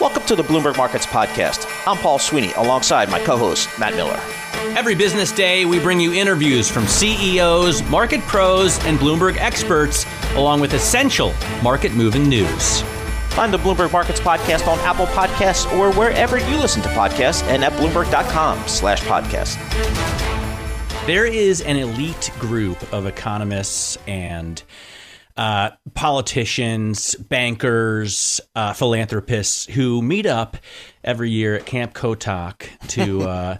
Welcome to the Bloomberg Markets Podcast. I'm Paul Sweeney alongside my co host, Matt Miller. Every business day, we bring you interviews from CEOs, market pros, and Bloomberg experts, along with essential market moving news. Find the Bloomberg Markets Podcast on Apple Podcasts or wherever you listen to podcasts and at Bloomberg.com slash podcast. There is an elite group of economists and uh, politicians, bankers, uh, philanthropists who meet up every year at Camp Kotok to uh,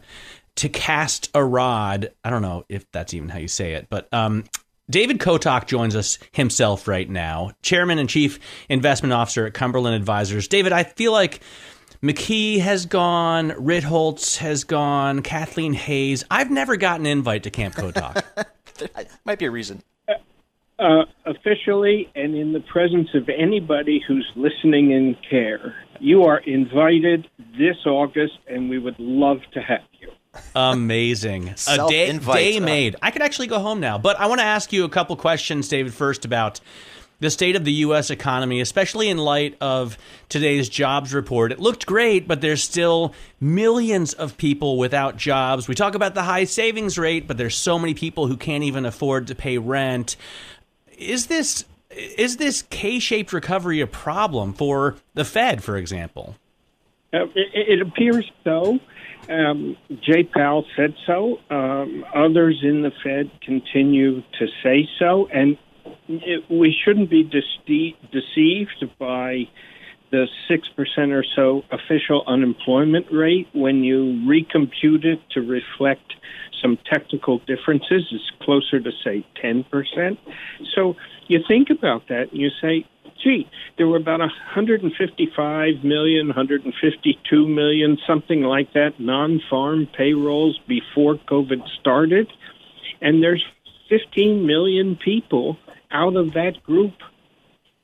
to cast a rod. I don't know if that's even how you say it, but um, David Kotok joins us himself right now, Chairman and Chief Investment Officer at Cumberland Advisors. David, I feel like McKee has gone, Ritholtz has gone, Kathleen Hays. I've never gotten an invite to Camp Kotok. Might be a reason. Uh, officially and in the presence of anybody who's listening and care, you are invited this August, and we would love to have you. Amazing. a day, day made. I could actually go home now, but I want to ask you a couple questions, David, first about the state of the U.S. economy, especially in light of today's jobs report. It looked great, but there's still millions of people without jobs. We talk about the high savings rate, but there's so many people who can't even afford to pay rent is this is this K-shaped recovery a problem for the Fed, for example? Uh, it, it, appears so. Um, Jay Powell said so. Um, others in the Fed continue to say so, and it, we shouldn't be dece- deceived by the 6% or so official unemployment rate when you recompute it to reflect some technical differences. is closer to, say, 10%. So you think about that and you say, gee, there were about 155 million, 152 million, something like that, non farm payrolls before COVID started. And there's 15 million people out of that group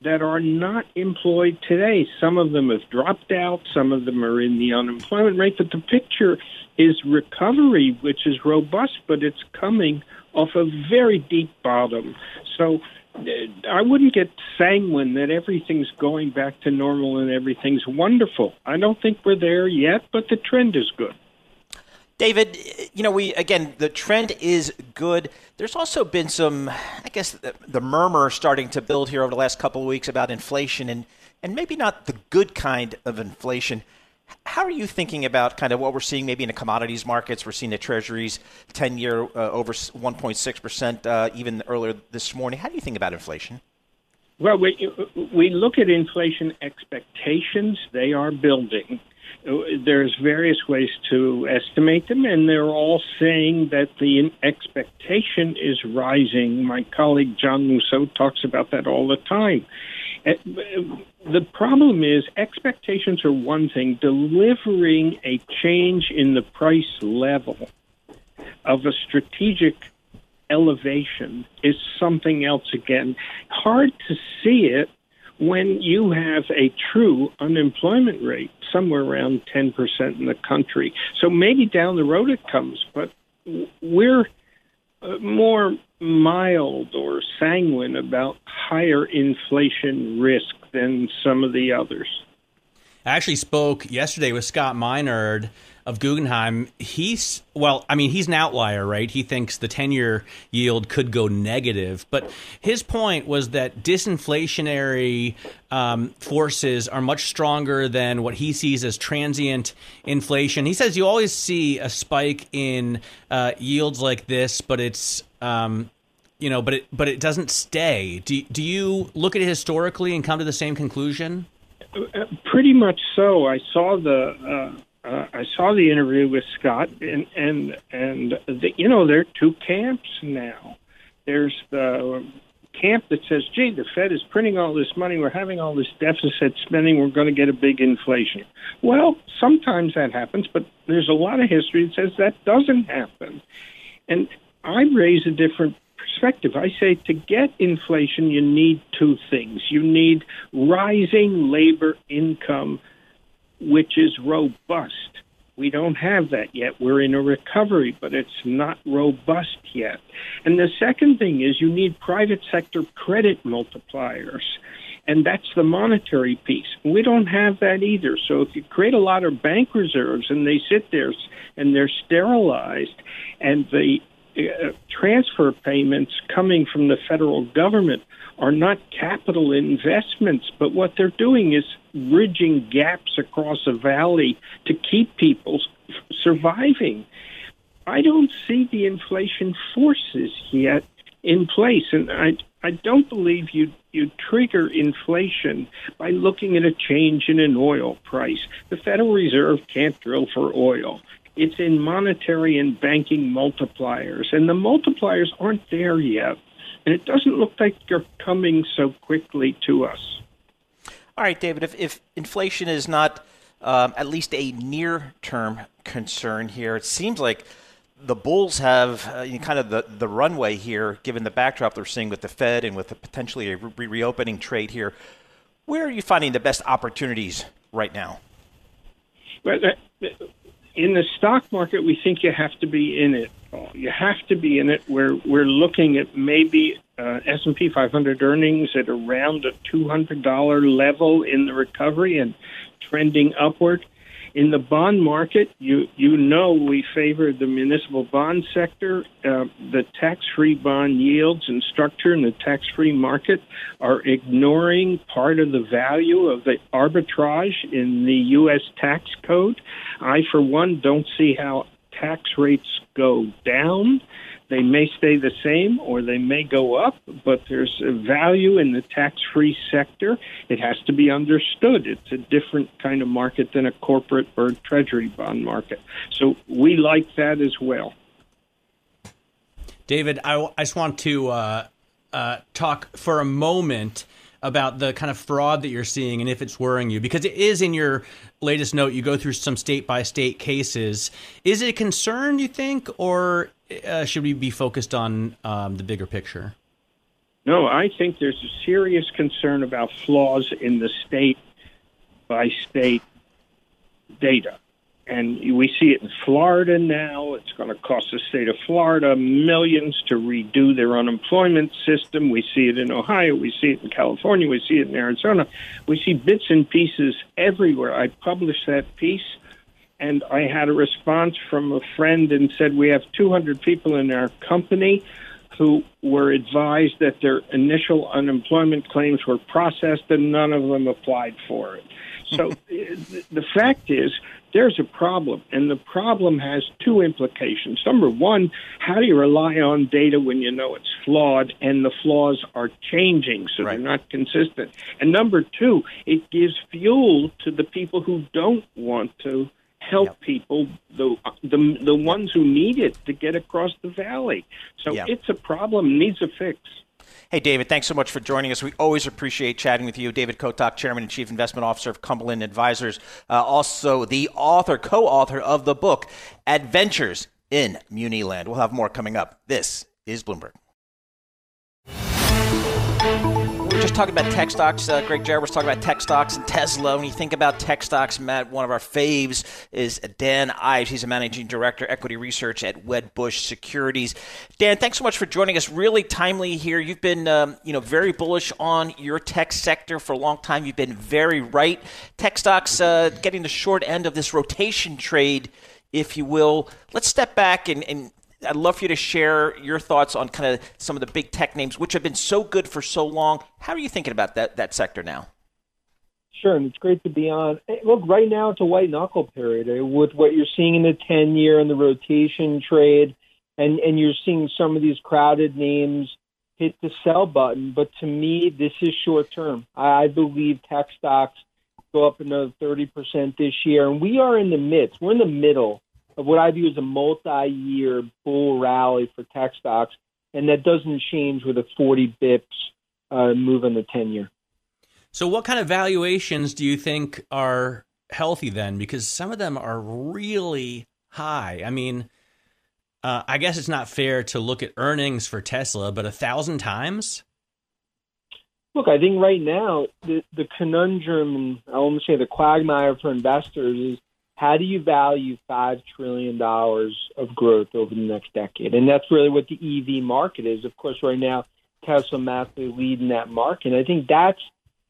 that are not employed today. Some of them have dropped out, some of them are in the unemployment rate, but the picture is recovery, which is robust, but it's coming off a very deep bottom. So uh, I wouldn't get sanguine that everything's going back to normal and everything's wonderful. I don't think we're there yet, but the trend is good. David, you know, we again, the trend is good. There's also been some, I guess, the, the murmur starting to build here over the last couple of weeks about inflation and, and maybe not the good kind of inflation. How are you thinking about kind of what we're seeing maybe in the commodities markets? We're seeing the Treasuries 10 year uh, over 1.6% uh, even earlier this morning. How do you think about inflation? Well, we, we look at inflation expectations, they are building. There's various ways to estimate them, and they're all saying that the expectation is rising. My colleague John Mousseau talks about that all the time. Uh, the problem is expectations are one thing, delivering a change in the price level of a strategic elevation is something else again. Hard to see it when you have a true unemployment rate somewhere around 10% in the country. So maybe down the road it comes, but we're uh, more mild or sanguine about higher inflation risk than some of the others. I actually spoke yesterday with Scott Minerd of Guggenheim. He's well, I mean, he's an outlier, right? He thinks the 10-year yield could go negative, but his point was that disinflationary um, forces are much stronger than what he sees as transient inflation. He says you always see a spike in uh, yields like this, but it's um, you know, but it but it doesn't stay. Do do you look at it historically and come to the same conclusion? Uh, pretty much so. I saw the uh, uh, I saw the interview with Scott, and and and the, you know there are two camps now. There's the camp that says, "Gee, the Fed is printing all this money. We're having all this deficit spending. We're going to get a big inflation." Well, sometimes that happens, but there's a lot of history that says that doesn't happen. And I raise a different perspective. I say to get inflation, you need two things. You need rising labor income, which is robust. We don't have that yet. We're in a recovery, but it's not robust yet. And the second thing is you need private sector credit multipliers. And that's the monetary piece. We don't have that either. So if you create a lot of bank reserves and they sit there and they're sterilized and the Uh, transfer payments coming from the federal government are not capital investments, but what they're doing is bridging gaps across a valley to keep people surviving. I don't see the inflation forces yet in place, and I I don't believe you you trigger inflation by looking at a change in an oil price. The Federal Reserve can't drill for oil. It's in monetary and banking multipliers, and the multipliers aren't there yet. And it doesn't look like they're coming so quickly to us. All right, David, if, if inflation is not um, at least a near term concern here, it seems like the Bulls have uh, kind of the, the runway here, given the backdrop they're seeing with the Fed and with the potentially a re- reopening trade here. Where are you finding the best opportunities right now? Well, in the stock market, we think you have to be in it. You have to be in it. We're we're looking at maybe uh, S and P 500 earnings at around a $200 level in the recovery and trending upward. In the bond market, you you know we favor the municipal bond sector. Uh, the tax-free bond yields and structure in the tax-free market are ignoring part of the value of the arbitrage in the U.S. tax code. I, for one, don't see how tax rates go down. They may stay the same or they may go up, but there's a value in the tax free sector. It has to be understood. It's a different kind of market than a corporate or treasury bond market. So we like that as well. David, I, I just want to uh, uh, talk for a moment about the kind of fraud that you're seeing and if it's worrying you because it is in your latest note you go through some state by state cases is it a concern you think or uh, should we be focused on um, the bigger picture? No, I think there's a serious concern about flaws in the state by state data. And we see it in Florida now. It's going to cost the state of Florida millions to redo their unemployment system. We see it in Ohio. We see it in California. We see it in Arizona. We see bits and pieces everywhere. I published that piece and I had a response from a friend and said we have 200 people in our company who were advised that their initial unemployment claims were processed and none of them applied for it. So the fact is, there's a problem, and the problem has two implications. Number one, how do you rely on data when you know it's flawed and the flaws are changing, so right. they're not consistent? And number two, it gives fuel to the people who don't want to help yep. people, the, the the ones who need it, to get across the valley. So yep. it's a problem, needs a fix. Hey, David, thanks so much for joining us. We always appreciate chatting with you. David Kotok, Chairman and Chief Investment Officer of Cumberland Advisors, uh, also the author, co author of the book, Adventures in Muniland. We'll have more coming up. This is Bloomberg just talking about tech stocks. Uh, Greg Jarrett was talking about tech stocks and Tesla. When you think about tech stocks, Matt, one of our faves is Dan Ives. He's a managing director, equity research at Wedbush Securities. Dan, thanks so much for joining us. Really timely here. You've been, um, you know, very bullish on your tech sector for a long time. You've been very right. Tech stocks uh, getting the short end of this rotation trade if you will. Let's step back and, and, I'd love for you to share your thoughts on kind of some of the big tech names, which have been so good for so long. How are you thinking about that that sector now? Sure, and it's great to be on. Look, right now it's a white knuckle period eh, with what you're seeing in the 10 year and the rotation trade, and, and you're seeing some of these crowded names hit the sell button. But to me, this is short term. I believe tech stocks go up another 30% this year, and we are in the midst, we're in the middle of what I view as a multi-year bull rally for tech stocks, and that doesn't change with a 40 bips uh, move on the 10-year. So, what kind of valuations do you think are healthy then? Because some of them are really high. I mean, uh, I guess it's not fair to look at earnings for Tesla, but a thousand times. Look, I think right now the the conundrum, I almost say the quagmire for investors is how do you value $5 trillion of growth over the next decade? And that's really what the EV market is. Of course, right now, Tesla massively leading that market. And I think that's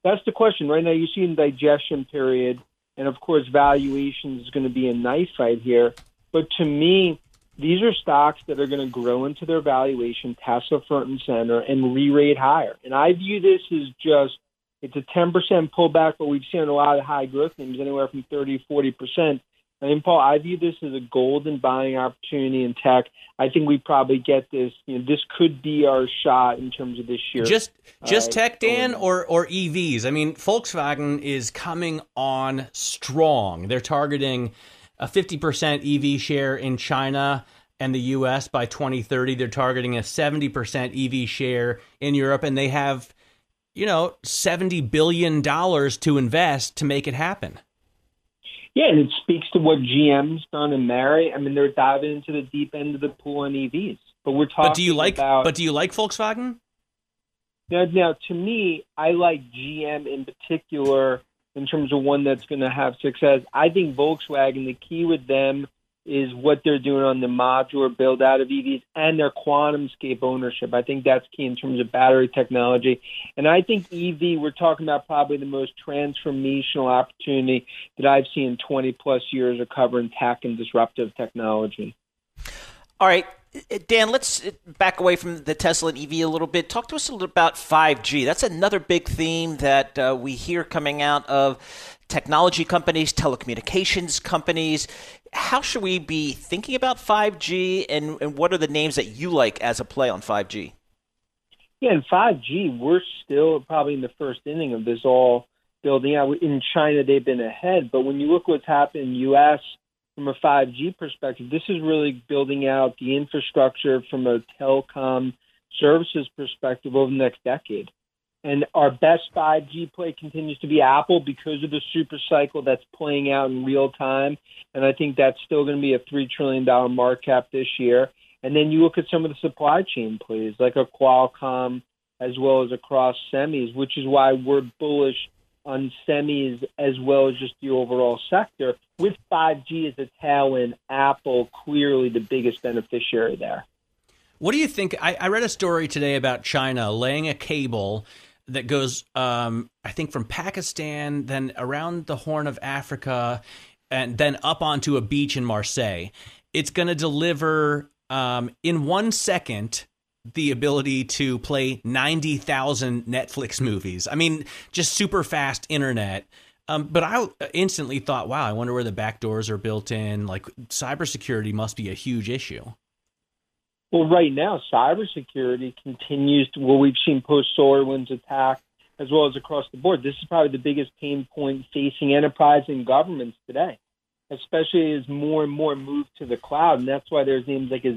that's the question. Right now, you see in digestion period, and of course, valuation is going to be a knife fight here. But to me, these are stocks that are going to grow into their valuation, Tesla front and center, and re-rate higher. And I view this as just it's a 10% pullback, but we've seen a lot of high growth names, anywhere from 30 40%. I mean, Paul, I view this as a golden buying opportunity in tech. I think we probably get this. You know, this could be our shot in terms of this year. Just, just uh, tech, Dan, or or EVs. I mean, Volkswagen is coming on strong. They're targeting a 50% EV share in China and the US by 2030. They're targeting a 70% EV share in Europe, and they have, you know, $70 billion to invest to make it happen. Yeah, and it speaks to what GM's done and Mary. I mean, they're diving into the deep end of the pool on EVs. But we're talking. But do you like? About, but do you like Volkswagen? Now, now, to me, I like GM in particular in terms of one that's going to have success. I think Volkswagen, the key with them is what they're doing on the modular build out of EVs and their QuantumScape ownership. I think that's key in terms of battery technology. And I think EV, we're talking about probably the most transformational opportunity that I've seen in 20 plus years of covering tech and disruptive technology. All right. Dan, let's back away from the Tesla and EV a little bit. Talk to us a little about 5G. That's another big theme that uh, we hear coming out of technology companies, telecommunications companies. How should we be thinking about 5G, and, and what are the names that you like as a play on 5G? Yeah, in 5G, we're still probably in the first inning of this all building out. In China, they've been ahead, but when you look what's happened in the U.S., from a 5G perspective, this is really building out the infrastructure from a telecom services perspective over the next decade. And our best 5G play continues to be Apple because of the super cycle that's playing out in real time. And I think that's still going to be a $3 trillion market cap this year. And then you look at some of the supply chain plays like a Qualcomm as well as across semis, which is why we're bullish on semis as well as just the overall sector. With 5G as a tailwind, Apple clearly the biggest beneficiary there. What do you think? I, I read a story today about China laying a cable that goes, um, I think, from Pakistan, then around the Horn of Africa, and then up onto a beach in Marseille. It's going to deliver um, in one second the ability to play 90,000 Netflix movies. I mean, just super fast internet. Um, but I instantly thought, wow, I wonder where the back doors are built in. Like, cybersecurity must be a huge issue. Well, right now, cybersecurity continues to, well, we've seen post SolarWinds attack as well as across the board. This is probably the biggest pain point facing enterprise and governments today, especially as more and more move to the cloud. And that's why there's names like a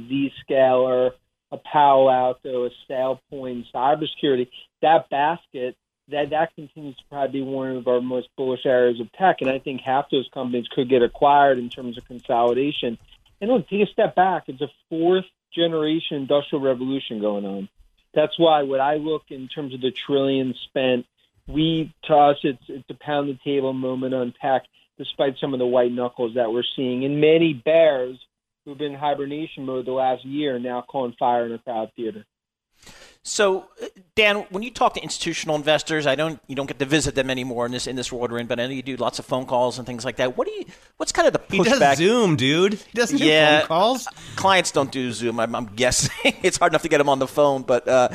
Zscaler a Palo Alto, a SailPoint, cybersecurity, that basket, that that continues to probably be one of our most bullish areas of tech. And I think half those companies could get acquired in terms of consolidation. And look, take a step back. It's a fourth generation industrial revolution going on. That's why when I look in terms of the trillion spent, we to us it's it's a pound the table moment tech, despite some of the white knuckles that we're seeing. And many bears who've been in hibernation mode the last year now calling fire in a crowd theater. So, Dan, when you talk to institutional investors, I don't you don't get to visit them anymore in this in this world we're in, but I know you do lots of phone calls and things like that. What do you? What's kind of the pushback? He does Zoom, dude. He doesn't yeah, do phone calls. Clients don't do Zoom. I'm, I'm guessing it's hard enough to get them on the phone. But uh,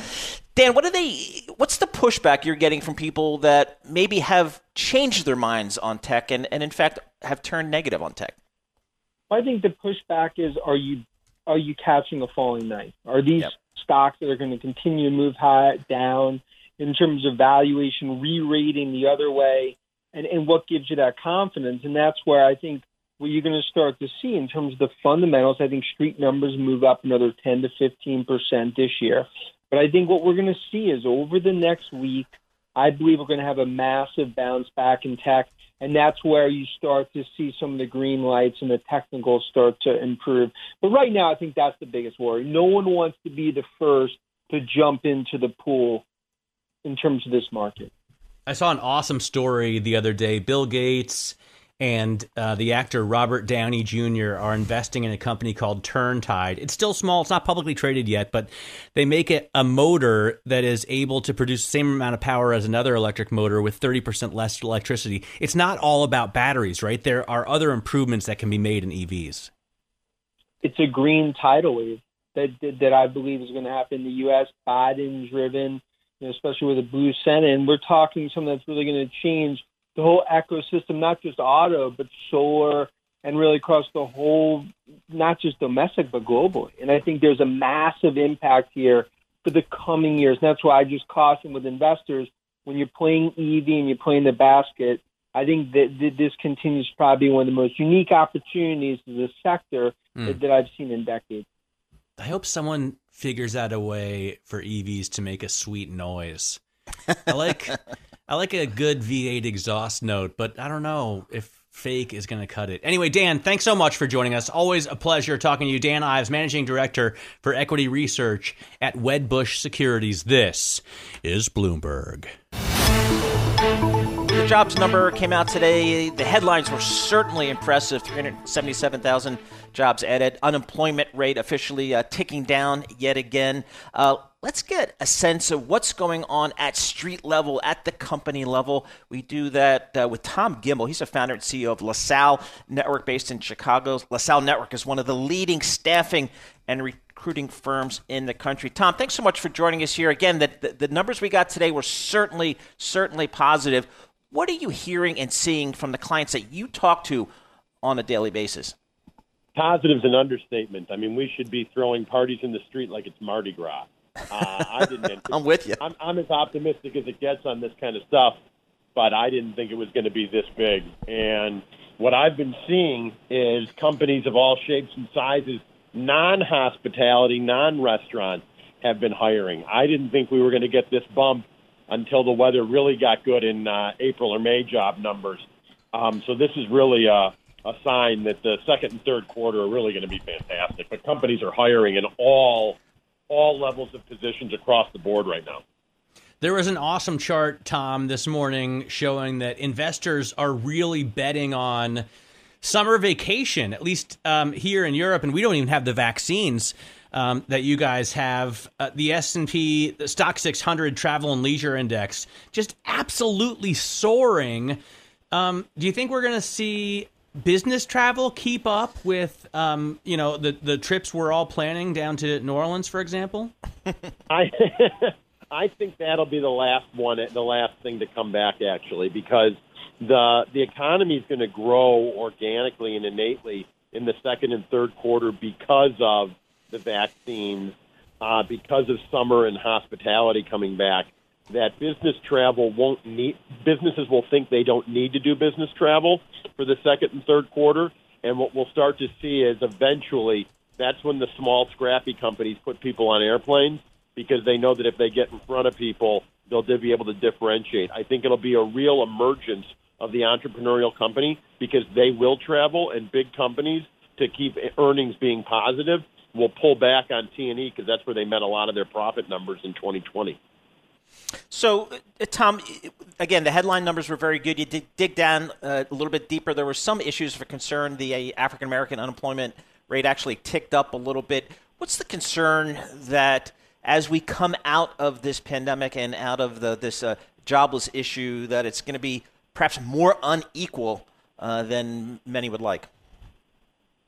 Dan, what are they? What's the pushback you're getting from people that maybe have changed their minds on tech and, and in fact have turned negative on tech? I think the pushback is: Are you are you catching a falling knife? Are these yep. Stocks that are going to continue to move high down in terms of valuation, re-rating the other way, and and what gives you that confidence? And that's where I think what you're going to start to see in terms of the fundamentals. I think street numbers move up another 10 to 15 percent this year. But I think what we're going to see is over the next week, I believe we're going to have a massive bounce back in tech and that's where you start to see some of the green lights and the technicals start to improve. But right now, I think that's the biggest worry. No one wants to be the first to jump into the pool in terms of this market. I saw an awesome story the other day. Bill Gates and uh, the actor Robert Downey Jr. are investing in a company called Turntide. It's still small; it's not publicly traded yet, but they make it a motor that is able to produce the same amount of power as another electric motor with thirty percent less electricity. It's not all about batteries, right? There are other improvements that can be made in EVs. It's a green tidal wave that that I believe is going to happen in the U.S. Biden driven, you know, especially with a blue Senate, and we're talking something that's really going to change the whole ecosystem, not just auto, but solar, and really across the whole, not just domestic, but globally. And I think there's a massive impact here for the coming years. And that's why I just caution with investors when you're playing EV and you're playing the basket. I think that this continues to probably be one of the most unique opportunities to the sector mm. that, that I've seen in decades. I hope someone figures out a way for EVs to make a sweet noise. I like I like a good V8 exhaust note, but I don't know if fake is going to cut it. Anyway, Dan, thanks so much for joining us. Always a pleasure talking to you. Dan Ives, Managing Director for Equity Research at Wedbush Securities. This is Bloomberg. The jobs number came out today. The headlines were certainly impressive 377,000 jobs added. Unemployment rate officially uh, ticking down yet again. Uh, let's get a sense of what's going on at street level, at the company level. We do that uh, with Tom Gimbel. He's a founder and CEO of LaSalle Network based in Chicago. LaSalle Network is one of the leading staffing and recruiting firms in the country. Tom, thanks so much for joining us here. Again, the, the, the numbers we got today were certainly, certainly positive. What are you hearing and seeing from the clients that you talk to on a daily basis? Positive's an understatement. I mean, we should be throwing parties in the street like it's Mardi Gras. Uh, I didn't. I'm with you. I'm, I'm as optimistic as it gets on this kind of stuff, but I didn't think it was going to be this big. And what I've been seeing is companies of all shapes and sizes, non-hospitality, non-restaurant, have been hiring. I didn't think we were going to get this bump until the weather really got good in uh, April or May job numbers. Um, so this is really a, a sign that the second and third quarter are really going to be fantastic. But companies are hiring in all all levels of positions across the board right now. There was an awesome chart, Tom, this morning showing that investors are really betting on summer vacation, at least um, here in Europe, and we don't even have the vaccines. Um, that you guys have uh, the S&P the Stoxx 600 travel and leisure index just absolutely soaring um, do you think we're going to see business travel keep up with um, you know the the trips we're all planning down to New Orleans, for example? I I think that'll be the last one, the last thing to come back actually, because the the economy is going to grow organically and innately in the second and third quarter because of the vaccines, uh, because of summer and hospitality coming back that business travel won't need businesses will think they don't need to do business travel for the second and third quarter. And what we'll start to see is eventually that's when the small scrappy companies put people on airplanes because they know that if they get in front of people they'll be able to differentiate. I think it'll be a real emergence of the entrepreneurial company because they will travel and big companies to keep earnings being positive will pull back on T&E because that's where they met a lot of their profit numbers in 2020 so, uh, Tom, again, the headline numbers were very good. You did dig down uh, a little bit deeper. There were some issues for concern. The uh, African American unemployment rate actually ticked up a little bit. What's the concern that as we come out of this pandemic and out of the, this uh, jobless issue, that it's going to be perhaps more unequal uh, than many would like?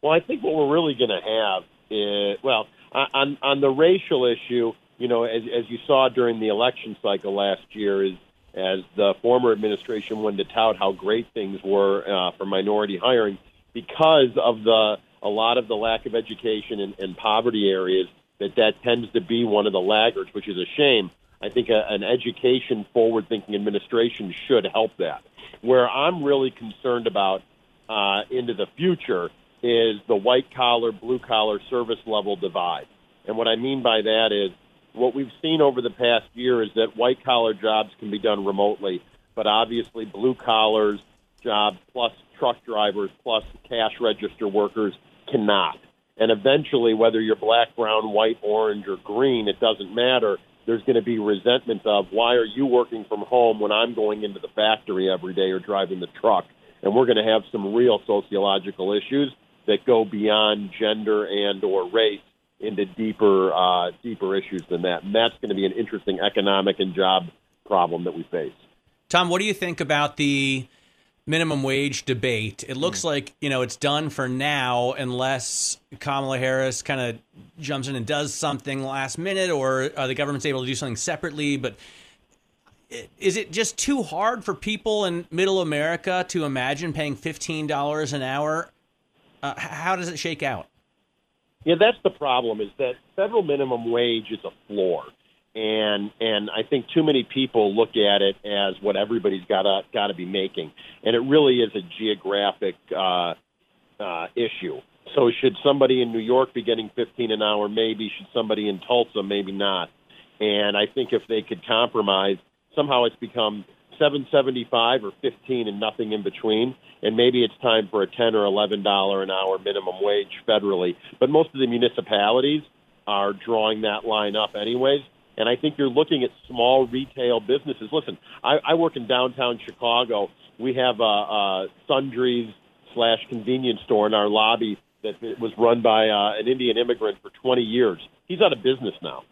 Well, I think what we're really going to have is, well, on, on the racial issue, you know, as, as you saw during the election cycle last year, is as the former administration wanted to tout how great things were uh, for minority hiring because of the a lot of the lack of education and, and poverty areas that that tends to be one of the laggards, which is a shame. I think a, an education forward thinking administration should help that. Where I'm really concerned about uh, into the future is the white collar, blue collar service level divide. And what I mean by that is what we've seen over the past year is that white collar jobs can be done remotely, but obviously blue collars jobs plus truck drivers plus cash register workers cannot. And eventually, whether you're black, brown, white, orange, or green, it doesn't matter. There's going to be resentment of why are you working from home when I'm going into the factory every day or driving the truck? and we're going to have some real sociological issues that go beyond gender and or race into deeper uh, deeper issues than that. And that's going to be an interesting economic and job problem that we face. Tom, what do you think about the minimum wage debate? It looks mm. like you know it's done for now, unless Kamala Harris kind of jumps in and does something last minute, or uh, the government's able to do something separately. But is it just too hard for people in Middle America to imagine paying fifteen dollars an hour? Uh, how does it shake out? Yeah, that's the problem. Is that federal minimum wage is a floor and and I think too many people look at it as what everybody's got to got to be making, and it really is a geographic uh, uh, issue. So should somebody in New York be getting 15 an hour? Maybe. Should somebody in Tulsa? Maybe not. And I think if they could compromise, somehow it's become 775 or 15 and nothing in between. And maybe it's time for a 10 or 11 dollar an hour minimum wage federally. But most of the municipalities are drawing that line up anyways. And I think you're looking at small retail businesses. Listen, I, I work in downtown Chicago. We have a, a Sundries slash convenience store in our lobby that was run by uh, an Indian immigrant for 20 years. He's out of business now,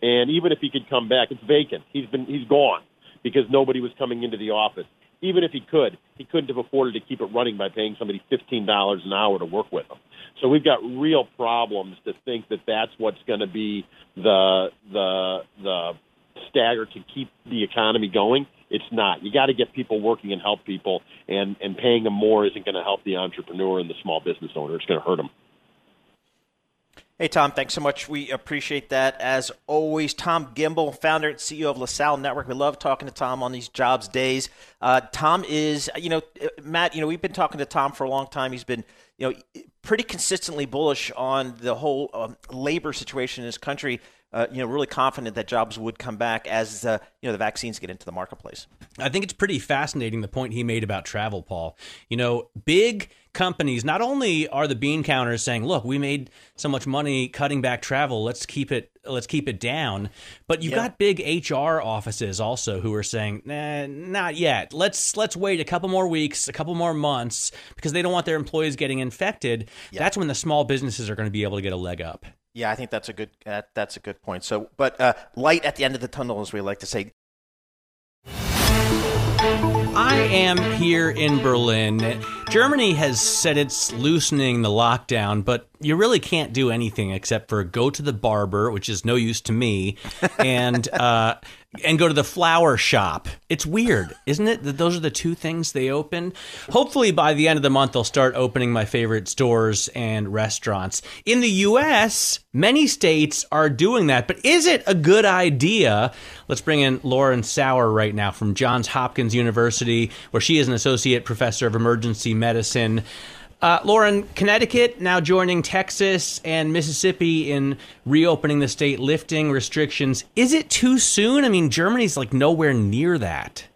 and even if he could come back, it's vacant. He's been he's gone because nobody was coming into the office. Even if he could, he couldn't have afforded to keep it running by paying somebody fifteen dollars an hour to work with him. So we've got real problems to think that that's what's going to be the the the stagger to keep the economy going. It's not. You got to get people working and help people, and and paying them more isn't going to help the entrepreneur and the small business owner. It's going to hurt them. Hey, Tom, thanks so much. We appreciate that. As always, Tom Gimbel, founder and CEO of LaSalle Network. We love talking to Tom on these jobs days. Uh, Tom is, you know, Matt, you know, we've been talking to Tom for a long time. He's been, you know, pretty consistently bullish on the whole um, labor situation in this country. Uh, you know, really confident that jobs would come back as uh, you know the vaccines get into the marketplace. I think it's pretty fascinating the point he made about travel, Paul. You know, big companies not only are the bean counters saying, "Look, we made so much money cutting back travel. Let's keep it let's keep it down," but you've yeah. got big HR offices also who are saying, nah, "Not yet. Let's let's wait a couple more weeks, a couple more months because they don't want their employees getting infected." Yeah. That's when the small businesses are going to be able to get a leg up. Yeah, I think that's a good uh, that's a good point. So, but uh, light at the end of the tunnel, as we like to say. I am here in Berlin. Germany has said it's loosening the lockdown, but you really can't do anything except for go to the barber, which is no use to me, and uh, and go to the flower shop. It's weird, isn't it? That those are the two things they open. Hopefully, by the end of the month, they'll start opening my favorite stores and restaurants. In the U.S., many states are doing that, but is it a good idea? Let's bring in Lauren Sauer right now from Johns Hopkins University, where she is an associate professor of emergency medicine. Uh, Lauren, Connecticut now joining Texas and Mississippi in reopening the state, lifting restrictions. Is it too soon? I mean, Germany's like nowhere near that.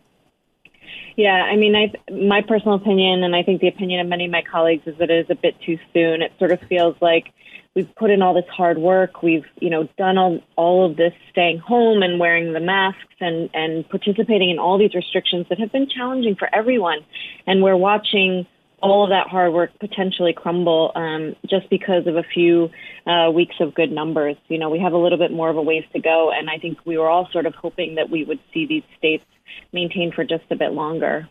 Yeah, I mean, I, my personal opinion, and I think the opinion of many of my colleagues, is that it is a bit too soon. It sort of feels like we've put in all this hard work. We've, you know, done all all of this staying home and wearing the masks and and participating in all these restrictions that have been challenging for everyone. And we're watching all of that hard work potentially crumble um, just because of a few uh, weeks of good numbers. You know, we have a little bit more of a ways to go, and I think we were all sort of hoping that we would see these states maintain for just a bit longer.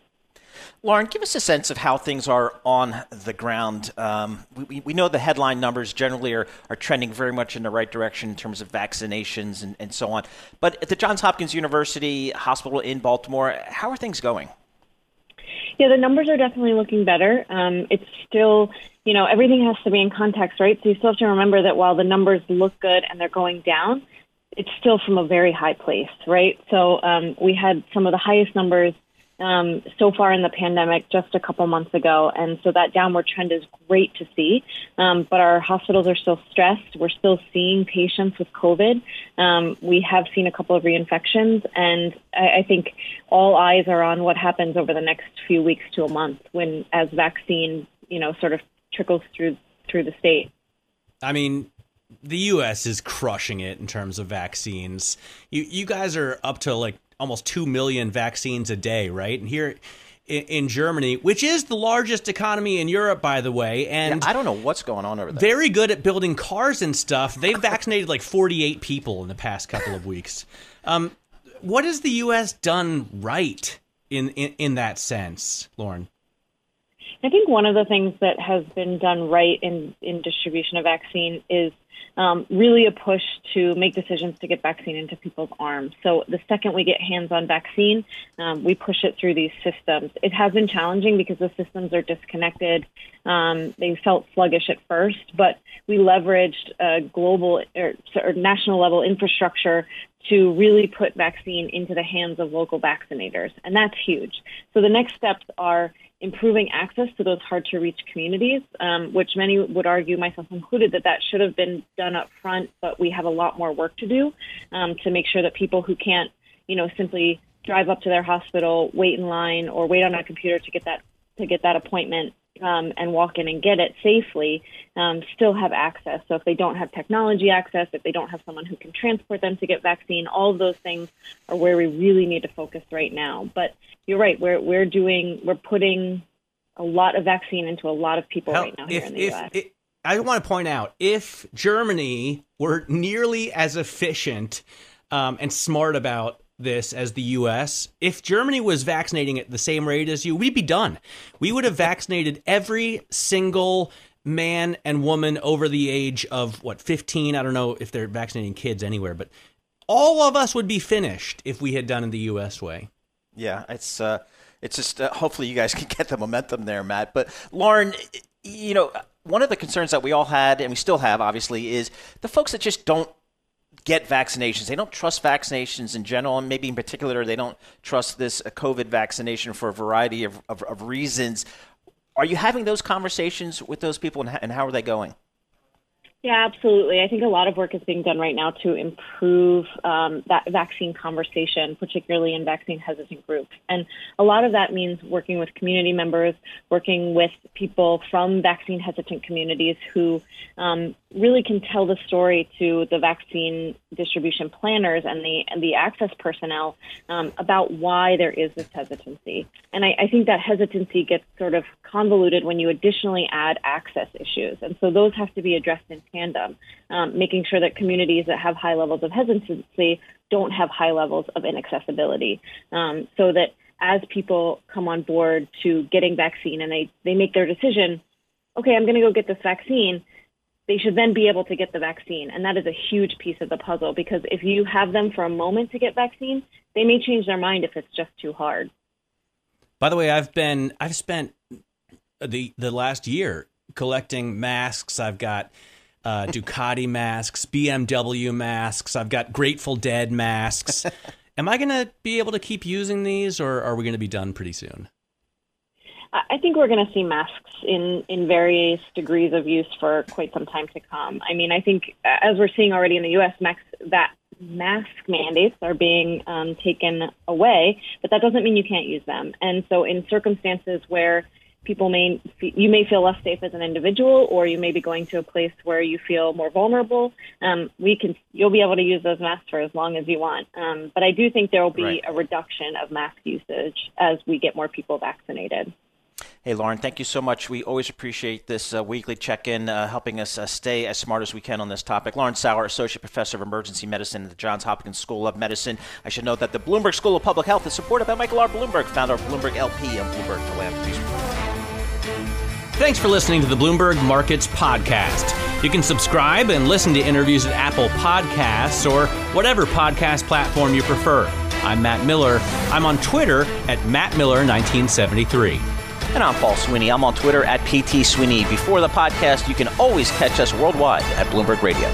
Lauren, give us a sense of how things are on the ground. Um, we, we, know the headline numbers generally are, are trending very much in the right direction in terms of vaccinations and, and so on. But at the Johns Hopkins University Hospital in Baltimore, how are things going? Yeah, the numbers are definitely looking better. Um, it's still, you know, everything has to be in context, right? So you still have to remember that while the numbers look good and they're going down, it's still from a very high place, right? So um, we had some of the highest numbers um, so far in the pandemic just a couple months ago. And so that downward trend is great to see. Um, but our hospitals are still stressed. We're still seeing patients with COVID. Um, we have seen a couple of reinfections. And I, I think all eyes are on what happens over the next few weeks to a month when, as vaccine, you know, sort of trickles through through the state. I mean, the U.S. is crushing it in terms of vaccines. You you guys are up to like almost 2 million vaccines a day, right? And here in, in Germany, which is the largest economy in Europe, by the way, and Yeah, I don't know what's going on over there. very good at building cars and stuff. They've vaccinated like 48 people in the past couple of weeks. Um, what has the U.S. done right in, in, in that sense, Lauren? I think one of the things that has been done right in, in distribution of vaccine is um, really a push to make decisions to get vaccine into people's arms. So the second we get hands-on vaccine, um, we push it through these systems. It has been challenging because the systems are disconnected. Um, they felt sluggish at first, but we leveraged a global or, or national level infrastructure to really put vaccine into the hands of local vaccinators, and that's huge. So the next steps are improving access to those hard to reach communities, um, which many would argue, myself included, that that should have been done up front, but we have a lot more work to do um, to make sure that people who can't, you know, simply drive up to their hospital, wait in line, or wait on a computer to get that to get that appointment um, and walk in and get it safely, um, still have access. So if they don't have technology access, if they don't have someone who can transport them to get vaccine, all of those things are where we really need to focus right now. But you're right. We're we're doing we're putting a lot of vaccine into a lot of people Hell, right now here if, in the if, U.S. it- I want to point out if Germany were nearly as efficient um, and smart about this as the U.S., if Germany was vaccinating at the same rate as you, we'd be done. We would have vaccinated every single man and woman over the age of what 15. I don't know if they're vaccinating kids anywhere, but all of us would be finished if we had done it the U.S. way. Yeah, it's uh, it's just uh, hopefully you guys can get the momentum there, Matt. But Lauren, you know, one of the concerns that we all had and we still have, obviously, is the folks that just don't get vaccinations. They don't trust vaccinations in general, and maybe in particular, they don't trust this uh, COVID vaccination for a variety of, of, of reasons. Are you having those conversations with those people, and and how are they going? Yeah, absolutely. I think a lot of work is being done right now to improve um, that vaccine conversation, particularly in vaccine hesitant groups. And a lot of that means working with community members, working with people from vaccine hesitant communities who um, really can tell the story to the vaccine distribution planners and the and the access personnel um, about why there is this hesitancy. And I, I think that hesitancy gets sort of convoluted when you additionally add access issues, and so those have to be addressed in tandem, um, making sure that communities that have high levels of hesitancy don't have high levels of inaccessibility, um, so that as people come on board to getting vaccine and they, they make their decision, okay, I'm going to go get this vaccine, they should then be able to get the vaccine. And that is a huge piece of the puzzle because if you have them for a moment to get vaccine, they may change their mind if it's just too hard. By the way, I've been I've spent the the last year collecting masks. I've got uh, Ducati masks, BMW masks. I've got Grateful Dead masks. Am I going to be able to keep using these, or are we going to be done pretty soon? I think we're going to see masks in, in various degrees of use for quite some time to come. I mean, I think as we're seeing already in the U.S., max, that mask mandates are being um, taken away, but that doesn't mean you can't use them. And so, in circumstances where people may you may feel less safe as an individual, or you may be going to a place where you feel more vulnerable, um, we can you'll be able to use those masks for as long as you want. Um, but I do think there will be Right. a reduction of mask usage as we get more people vaccinated. Hey, Lauren, thank you so much. We always appreciate this uh, weekly check in, uh, helping us uh, stay as smart as we can on this topic. Lauren Sauer, Associate Professor of Emergency Medicine at the Johns Hopkins School of Medicine. I should note that the Bloomberg School of Public Health is supported by Michael R. Bloomberg, founder of Bloomberg LP and Bloomberg Philanthropies. Thanks for listening to the Bloomberg Markets Podcast. You can subscribe and listen to interviews at Apple Podcasts or whatever podcast platform you prefer. I'm Matt Miller. I'm on Twitter at MattMiller1973. And I'm Paul Sweeney. I'm on Twitter at PT Sweeney. Before the podcast, you can always catch us worldwide at Bloomberg Radio.